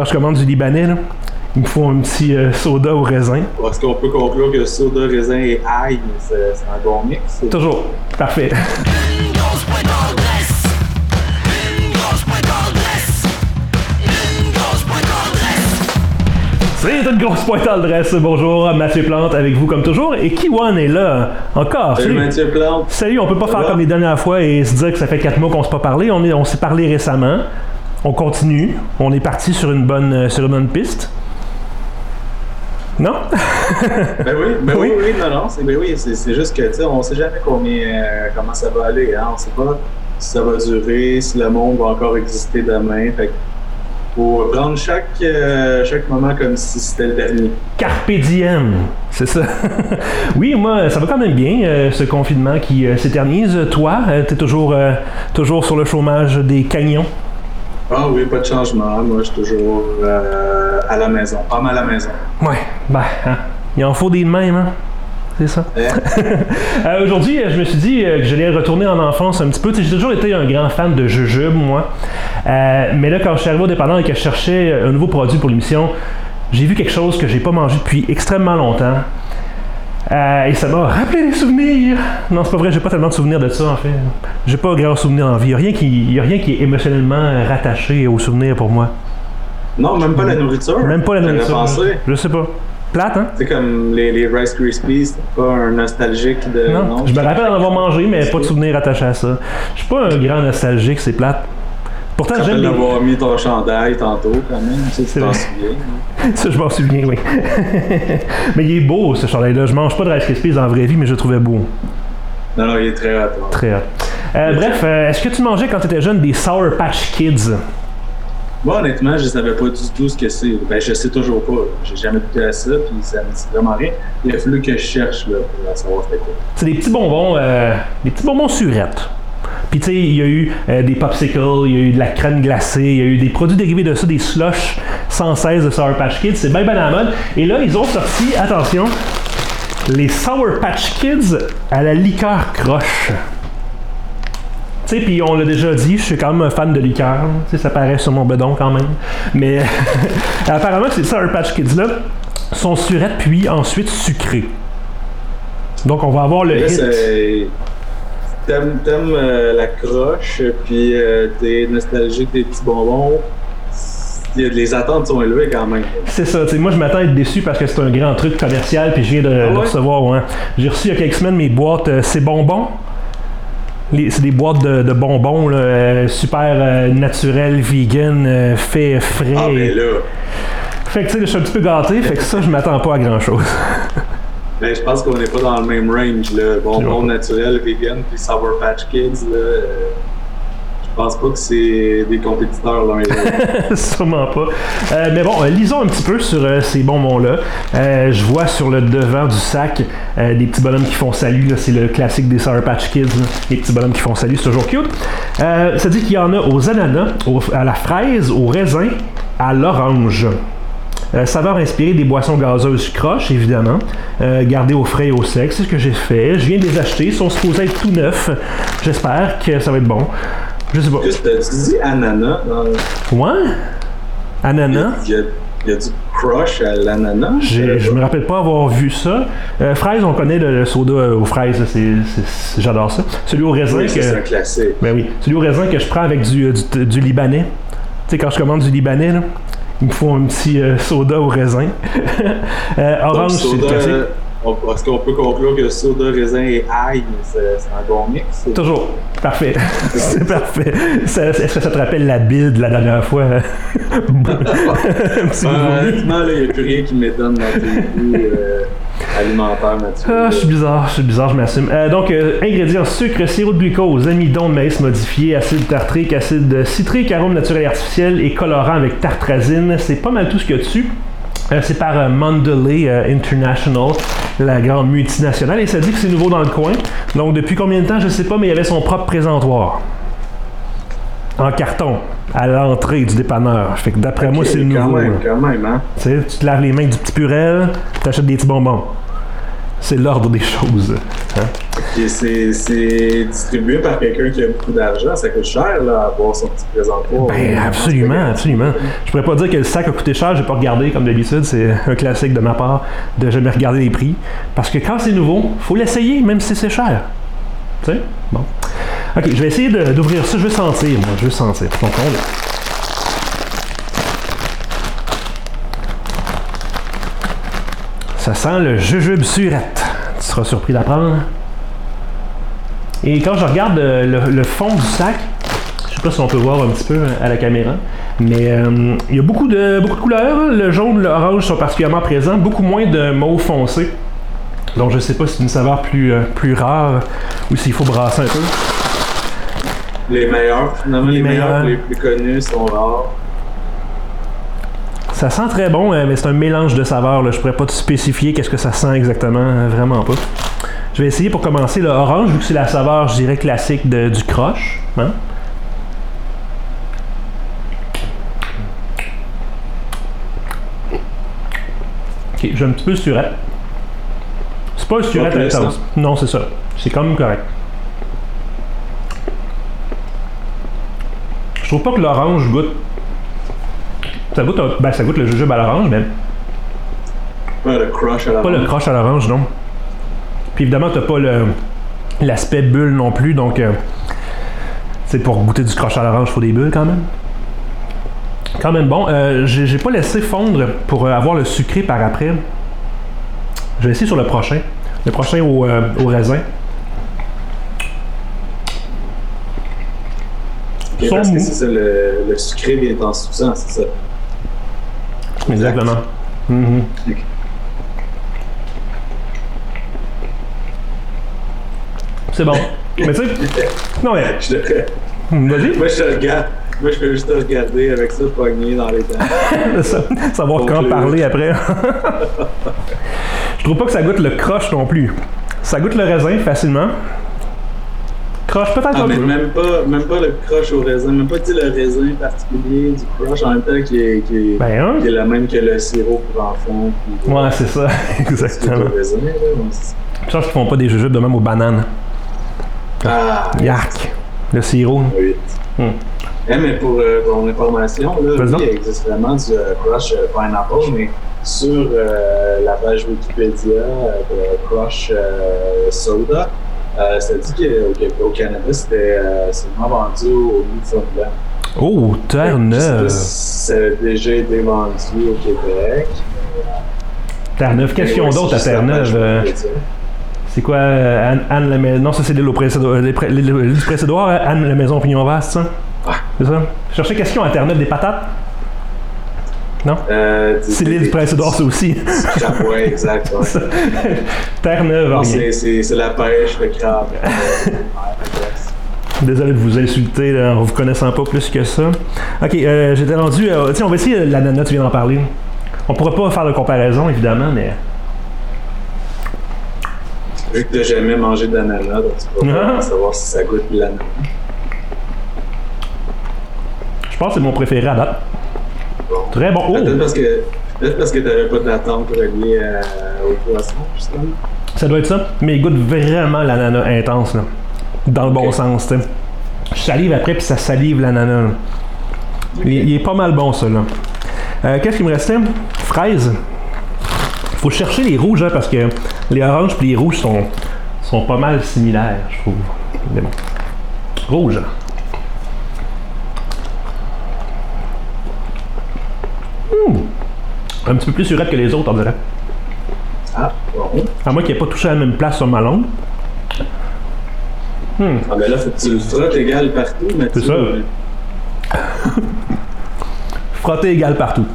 quand je commande du Libanais, là, il me faut un petit euh, soda au raisin. Est-ce qu'on peut conclure que soda, raisin et ail, c'est un bon mix? Toujours. Parfait. C'est une grosse pointe à l'adresse. Bonjour, Mathieu Plante avec vous comme toujours. Et Kiwan est là. Encore. Salut Salut. Mathieu Plante. Salut, on peut pas Ça faire va? comme les dernières fois et se dire que ça fait quatre mois qu'on s'est pas parlé. On s'est parlé récemment. On continue. On est parti sur une bonne, euh, sur une bonne piste. Non? Ben oui, ben Oui. oui, oui, non, non, c'est ben oui, c'est juste que, tu sais, on sait jamais combien, euh, comment ça va aller, hein, on sait pas si ça va durer, si le monde va encore exister demain, fait que faut prendre chaque, euh, chaque moment comme si c'était le dernier. Carpe diem, c'est ça. oui, moi, ça va quand même bien, euh, ce confinement qui s'éternise. Toi, euh, t'es toujours, toujours sur le chômage des camions? Ah oui, pas de changement, moi je suis toujours euh, à la maison, pas mal à la maison. Ouais, ben, hein, il en faut des de même, hein? C'est ça. Hein? Euh, Aujourd'hui, euh, je me suis dit que j'allais retourner en enfance un petit peu. J'ai toujours été un grand fan de jujube, moi. Euh, mais là, quand je suis arrivé au dépanneur et que je cherchais un nouveau produit pour l'émission, j'ai vu quelque chose que j'ai pas mangé depuis extrêmement longtemps. Euh, et ça m'a rappelé des souvenirs. Non, c'est pas vrai, j'ai pas tellement de souvenirs de ça, en fait. J'ai pas grand souvenir en vie. Il y a rien qui, y a rien qui est émotionnellement rattaché aux souvenirs pour moi. Non, même pas la nourriture. Même pas la nourriture. pensé. Je sais pas. Plate, hein? C'est comme les, les Rice Krispies, c'est pas un nostalgique de. Non, je me rappelle en avoir mangé, mais pas de souvenirs attachés à ça. Je suis pas un grand nostalgique, c'est plate. Pourtant, j'aime d'avoir mis ton chandail tantôt, quand même. Tu sais, t'en souviens. Ça, je m'en souviens, oui. mais il est beau, ce chandail-là. Je mange pas de Rice Krispies en vraie vie, mais je le trouvais beau. Non, non, il est très rapide. Très hot. Euh, bref, euh, est-ce que tu mangeais quand tu étais jeune des Sour Patch Kids? Moi, honnêtement, je savais pas du tout ce que c'est. Ben, je sais toujours pas. J'ai jamais goûté à ça, puis ça me dit vraiment rien. Il a fallu que je cherche là, pour savoir c'était quoi. C'est des petits bonbons, euh, des petits bonbons surettes. Puis tu sais, il y a eu euh, des popsicles, il y a eu de la crème glacée, il y a eu des produits dérivés de ça, des slushs sans cesse de Sour Patch Kids. C'est bien bien à la mode. Et là, ils ont sorti, attention, les Sour Patch Kids à la liqueur croche. Tu sais, puis on l'a déjà dit, je suis quand même un fan de liqueur. Tu sais, ça paraît sur mon bedon quand même. Mais apparemment, ces Sour Patch Kids-là sont surettes puis ensuite sucrées. Donc, on va avoir le hit. T'aimes, t'aimes euh, la croche, puis euh, t'es nostalgique des petits bonbons. Les attentes sont élevées quand même. C'est ça, tu sais, moi je m'attends à être déçu parce que c'est un grand truc commercial puis je viens de, Ah de ouais? recevoir, ouais. J'ai reçu il y a quelques semaines mes boîtes euh, C'est bonbons. Les- C'est des boîtes de, de bonbons là, euh, super euh, naturel, vegan, fait frais. Ah, ben là. Fait que tu sais, je suis un petit peu gâté, fait que ça, je m'attends pas à grand chose. Ben, je pense qu'on n'est pas dans le même range. Là. Bonbons Ouais. naturels, vegan, puis Sour Patch Kids. Là, euh, je pense pas que c'est des compétiteurs l'un et l'autre. Sûrement pas. Euh, mais bon, euh, lisons un petit peu sur ces bonbons-là. Je vois sur le devant du sac des petits bonhommes qui font salut. C'est le classique des Sour Patch Kids. là. Les petits bonhommes qui font salut, c'est toujours cute. Ça dit qu'il y en a aux ananas, à la fraise, au raisin, à l'orange. Euh, saveur inspirée des boissons gazeuses croches, évidemment. Euh, gardées au frais et au sec, c'est ce que j'ai fait. Je viens de les acheter, ils sont supposés être tout neufs. J'espère que ça va être bon. Je sais pas. Juste, euh, tu dis ananas. dans- Ouais? Ananas? Il y, a, il y a du crush à l'ananas. J'ai- Je me rappelle pas avoir vu ça. Euh, fraise, on connaît le, le soda euh, aux fraises, j'adore ça. Celui au raisin Oui, ça, c'est un que. classique. Ben oui. Celui au raisin que je prends avec du, euh, du, du libanais. Tu sais, quand je commande du libanais, là, il me faut un petit euh, soda au raisin. Euh, orange, c'est le classique. Est-ce qu'on peut conclure que soda, raisin et ail, c'est un bon mix? Toujours. Parfait. c'est parfait. Est-ce que ça te rappelle la bile de la dernière fois? Vomi. honnêtement, il n'y a plus rien qui m'étonne dans tes goûts euh, alimentaires, Mathieu. Ah, je suis bizarre, je suis bizarre, je m'assume. Euh, donc, euh, ingrédients sucre, sirop de glucose, amidon de maïs modifié, acide tartrique, acide citrique, arôme naturel et artificiel et colorant avec tartrazine. C'est pas mal tout ce qu'il y a dessus. Euh, c'est par euh, International, la grande multinationale, et ça dit que c'est nouveau dans le coin. Donc, depuis combien de temps, je sais pas, mais il y avait son propre présentoir. En carton, à l'entrée du dépanneur. Fait que d'après moi, c'est le Quand nouveau. même, quand même, hein? Tu sais, tu te laves les mains avec du petit purel, tu achètes des petits bonbons. C'est l'ordre des choses. hein. C'est distribué par quelqu'un qui a beaucoup d'argent. Ça coûte cher, là, avoir son petit présentoir. Ben, absolument, absolument. Je pourrais pas dire que le sac a coûté cher, j'ai pas regardé comme d'habitude, c'est un classique de ma part de jamais regarder les prix. Parce que quand c'est nouveau, faut l'essayer, même si c'est cher. Tu sais? Bon. Ok, je vais essayer d'ouvrir ça, je veux sentir, moi, je veux sentir. Donc, on Ça sent le jujube surette. Tu seras surpris d'apprendre. Et quand je regarde euh, le, le fond du sac, je sais pas si on peut voir un petit peu à la caméra, mais euh, il y a beaucoup de, beaucoup de couleurs. Le jaune, l'orange sont particulièrement présents, beaucoup moins de mauve foncé. Donc je sais pas si c'est une saveur plus, euh, plus rare ou s'il faut brasser un peu. Les meilleurs, finalement, Les les, meilleurs, meilleurs. les plus connus sont rares. Ça sent très bon, euh, mais c'est un mélange de saveurs. Là. Je pourrais pas te spécifier qu'est-ce que ça sent exactement, euh, vraiment pas. Je vais essayer pour commencer le orange, vu que c'est la saveur, je dirais, classique de- du croche. hein. Ok, j'ai un petit peu de surette. C'est pas un surette intense. Non, c'est ça. C'est quand même correct. Je trouve pas que l'orange goûte. Ça goûte, un- ben, ça goûte le jujube à l'orange, mais Pas le crush à la pas le croche à l'orange, non. Puis évidemment, t'as pas le l'aspect bulle non plus, donc euh, c'est pour goûter du croche à l'orange, faut des bulles quand même. Quand même bon. Euh, j'ai j'ai pas laissé fondre pour euh, avoir le sucré par après. Je vais essayer sur le prochain. Le prochain au, euh, au raisin. Parce que c'est ça, le, le sucré vient en sous-sang, c'est ça. Exactement. Mhm. C'est bon. Mais tu sais, non mais, Je te- vas-y. Moi, je te regarde. Moi, je peux juste te regarder avec ça pogné dans les dents. Ça- savoir quand parler après. je trouve pas que ça goûte le croche non plus. Ça goûte le raisin facilement. Croche peut-être Ah, un mais peu. même pas, même pas le crush au raisin, même pas le raisin particulier du crush en même temps qui est, qui est, Ben, hein? qui est le même que le sirop pour enfants. puis- Ouais, c'est ça, exactement. raisin, là. Je pense qu'ils font pas des jujubes de même aux bananes. Ah, Yark. Le sirop. oui. Hmm. Eh, mais pour euh, ton information, là, oui, il existe vraiment du euh, Crush euh, Pineapple, mais sur euh, la page Wikipédia euh, de Crush Soda, euh, ça dit qu'au au Canada, c'était euh, seulement vendu au Newfoundland. Oh, terre Je sais pas neuve. si Ça a déjà été vendu au Québec. Terre neuve. Qu'est-ce qu'ils ont d'autre à c'est Terre juste la neuve? page euh? C'est quoi euh, Anne, Anne la maison Non, ça c'est l'île du précédent, Anne la maison Pignon Vaste, ça. C'est ça? Qu'ils ont à Terre neuve des patates? Non? Euh, C'est l'île du ça aussi. Crabe, ouais, exact. ouais. Terre neuve, Non, rien. c'est- la pêche, le crabe. Désolé de vous insulter là, en vous connaissant pas plus que ça. Ok, euh, j'étais rendu. euh, tiens, on va essayer l'ananas, tu viens d'en parler. On pourra pas faire de comparaison, évidemment, mais. Vu que t'as jamais mangé d'ananas, donc tu peux pas Ah. savoir si ça goûte l'ananas. Je pense que c'est mon préféré à date. Bon. Très bon. Oh! Peut-être parce que peut-être parce que t'avais pas d'attente reliée à- au poisson, justement. Ça doit être ça. Mais il goûte vraiment l'ananas intense, là. Dans le bon sens, tu sais. Je salive après, puis ça salive l'ananas. il est pas mal bon, ça, là. Euh, Qu'est-ce qu'il me restait? Fraises. Faut chercher les rouges, hein, parce que les oranges puis les rouges sont, sont pas mal similaires, je trouve. Mais bon. Rouge. Hmm. Un petit peu plus surette que les autres, on dirait. Ah, bon. À moins qu'il n'ait pas touché à la même place sur ma langue. Ah, ben là, faut que tu le frottes égal partout, mais C'est ça. Frotter égal partout.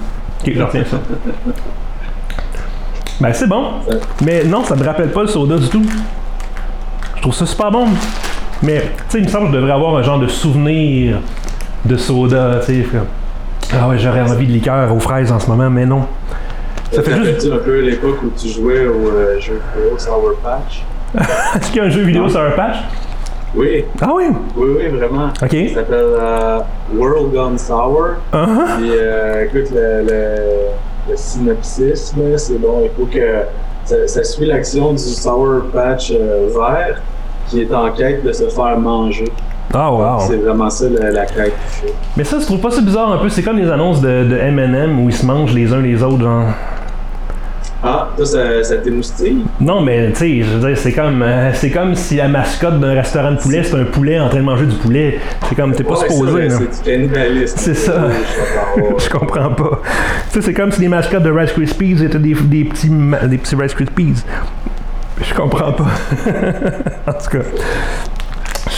Ok, je retiens ça. Ben c'est bon. Mais non, ça me rappelle pas le soda du tout. Je trouve ça super bon. Mais, tu sais, il me semble que je devrais avoir un genre de souvenir de soda, tu sais. Ah ouais, j'aurais envie de liqueur aux fraises en ce moment, mais non. Ça fait juste. un peu l'époque où tu jouais au euh, jeu vidéo Sour Patch? Est-ce qu'il y a un jeu vidéo un patch? Oui, Ah oui! oui, oui, vraiment. Ok. Ça s'appelle euh, World Gone Sour. Ah, ah. Puis, euh, écoute, le, le, le synopsis, c'est bon. Il faut que ça, ça suit l'action du Sour Patch euh, vert. qui est en quête de se faire manger. Ah, wow. C'est vraiment ça la, fait. Mais ça, je trouve pas ça bizarre un peu? C'est comme les annonces de, de M&M où ils se mangent les uns les autres, genre. Ah, toi, ça, ça t'émoustille? Non, mais tu sais, je veux dire, c'est comme, euh, c'est comme si la mascotte d'un restaurant de poulet, c'est un poulet en train de manger du poulet. C'est comme, t'es pas Ouais, supposé. C'est du cannibalisme. C'est ça. Je comprends pas. Tu sais, c'est comme si les mascottes de Rice Krispies étaient des, des petits, des petits Rice Krispies. Je comprends pas. en tout cas.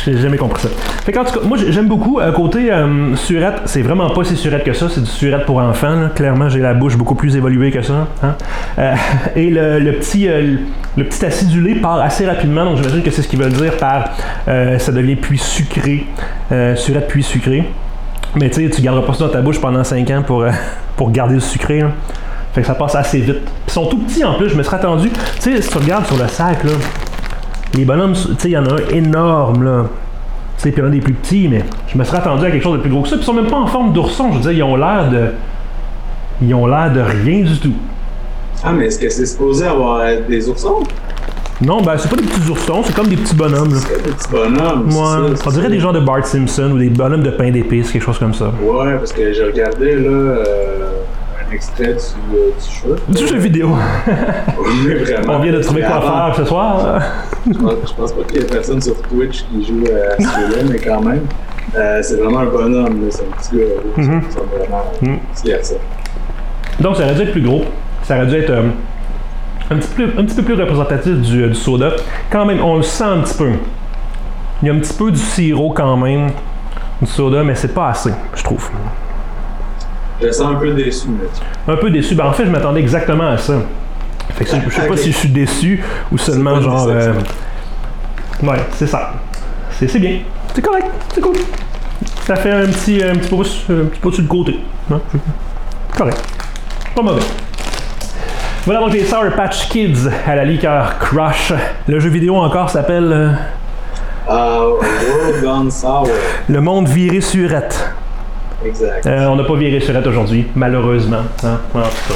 J'ai jamais compris ça. Fait qu'en tout cas, moi j'ai- j'aime beaucoup. Euh, côté euh, surette, c'est vraiment pas si surette que ça, c'est du surette pour enfants. Clairement, j'ai la bouche beaucoup plus évoluée que ça. hein. Euh, et le, le petit, euh, le petit acidulé part assez rapidement, donc j'imagine que c'est ce qu'ils veulent dire par ça devient puis sucré. Surette puis sucré. Mais tu sais, tu garderas pas ça dans ta bouche pendant 5 ans pour, pour garder le sucré. là. Fait que ça passe assez vite. Ils sont tout petits en plus, je me serais attendu. Tu sais, si tu regardes sur le sac, là, les bonhommes, tu sais, il y en a un énorme, là. Tu sais, puis il y en a des plus petits, mais je me serais attendu à quelque chose de plus gros que ça. Puis ils sont même pas en forme d'ourson. Je veux dire, ils ont l'air de. Ils ont l'air de rien du tout. Ah, mais est-ce que c'est supposé avoir des oursons? Non, ben, c'est pas des petits oursons, c'est comme des petts bonhommes, là. C'est des petits bonhommes. c'est Ouais, ça, on dirait ça. des gens de Bart Simpson ou des bonhommes de pain d'épices, quelque chose comme ça. Ouais, parce que j'ai regardé là, euh, un extrait du, euh, du jeu. Du jeu vidéo. Oui, vraiment. On vient de trouver quoi faire ce soir. Je pense, je pense pas qu'il y ait personne sur Twitch qui joue euh, à ce jeu-là, mais quand même, euh, c'est vraiment un bonhomme. C'est un petit gars. ça Mhm. vraiment petit garçon. Donc ça aurait dû être plus gros. Ça aurait dû être euh, un, petit peu, un petit peu plus représentatif du, du soda. Quand même, on le sent un petit peu. Il y a un petit peu du sirop quand même, du soda, mais c'est pas assez, je trouve. Je sens un peu déçu, mais Un peu déçu. Ben, en fait, je m'attendais exactement à ça. Fait que ça, je sais pas si je suis déçu ou seulement genre. euh. Ouais, c'est ça. C'est bien. C'est correct. C'est cool. Ça fait un petit, un petit pouce sur le côté. Hein? Correct. Pas mauvais. Voilà donc les Sour Patch Kids à la liqueur Crush. Le jeu vidéo encore s'appelle euh, Ah, World Gone Sour. Le monde viré surette. Exact. Euh, on n'a pas viré surette aujourd'hui, malheureusement. Hein? En tout cas.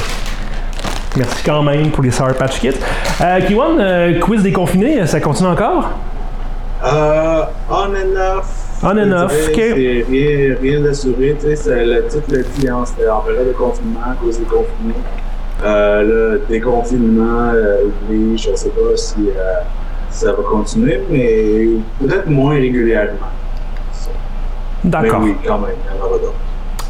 Merci quand même pour les Sour Patch Kids. Euh, Kiwan, euh, quiz déconfiné, ça continue encore? Euh, on and off. On and off, ok. Rien, rien d'assuré, tu sais, c'est le titre le hein, c'était en période de confinement, cause des confinés. Euh, le déconfinement euh, oblige, je sais pas si euh, ça va continuer, mais peut-être moins régulièrement. Mais D'accord. oui, quand même, il y en aura d'autres.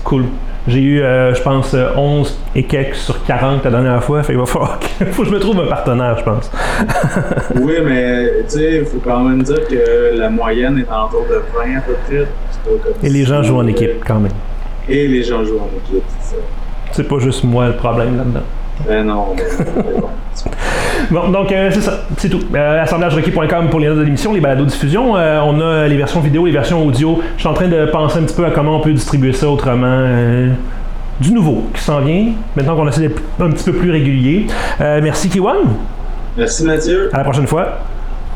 Cool. J'ai eu, euh, je pense, euh, 11 et quelques sur 40 la dernière fois. Fait qu'il va falloir que, faut que je me trouve un partenaire, je pense. Oui, mais tu sais, il faut quand même dire que la moyenne est en autour de 20 à peu près. Et les gens jouent en euh, équipe, quand même. Et les gens jouent en équipe, c'est ça. C'est pas juste moi le problème là-dedans. Ben non, mais, mais bon. Bon, donc euh, c'est ça, c'est tout. Euh, assemblagerequis.com pour les notes de l'émission, les balados diffusion. Euh, on a les versions vidéo, les versions audio. Je suis en train de penser un petit peu à comment on peut distribuer ça autrement. Euh, du nouveau qui s'en vient, maintenant qu'on essaie d'être un petit peu plus régulier. Euh, merci Kiwan, Merci Mathieu. à la prochaine fois.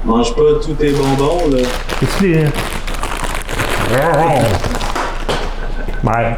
Mange pas tous tes bonbons, là. Et tu les- Bye.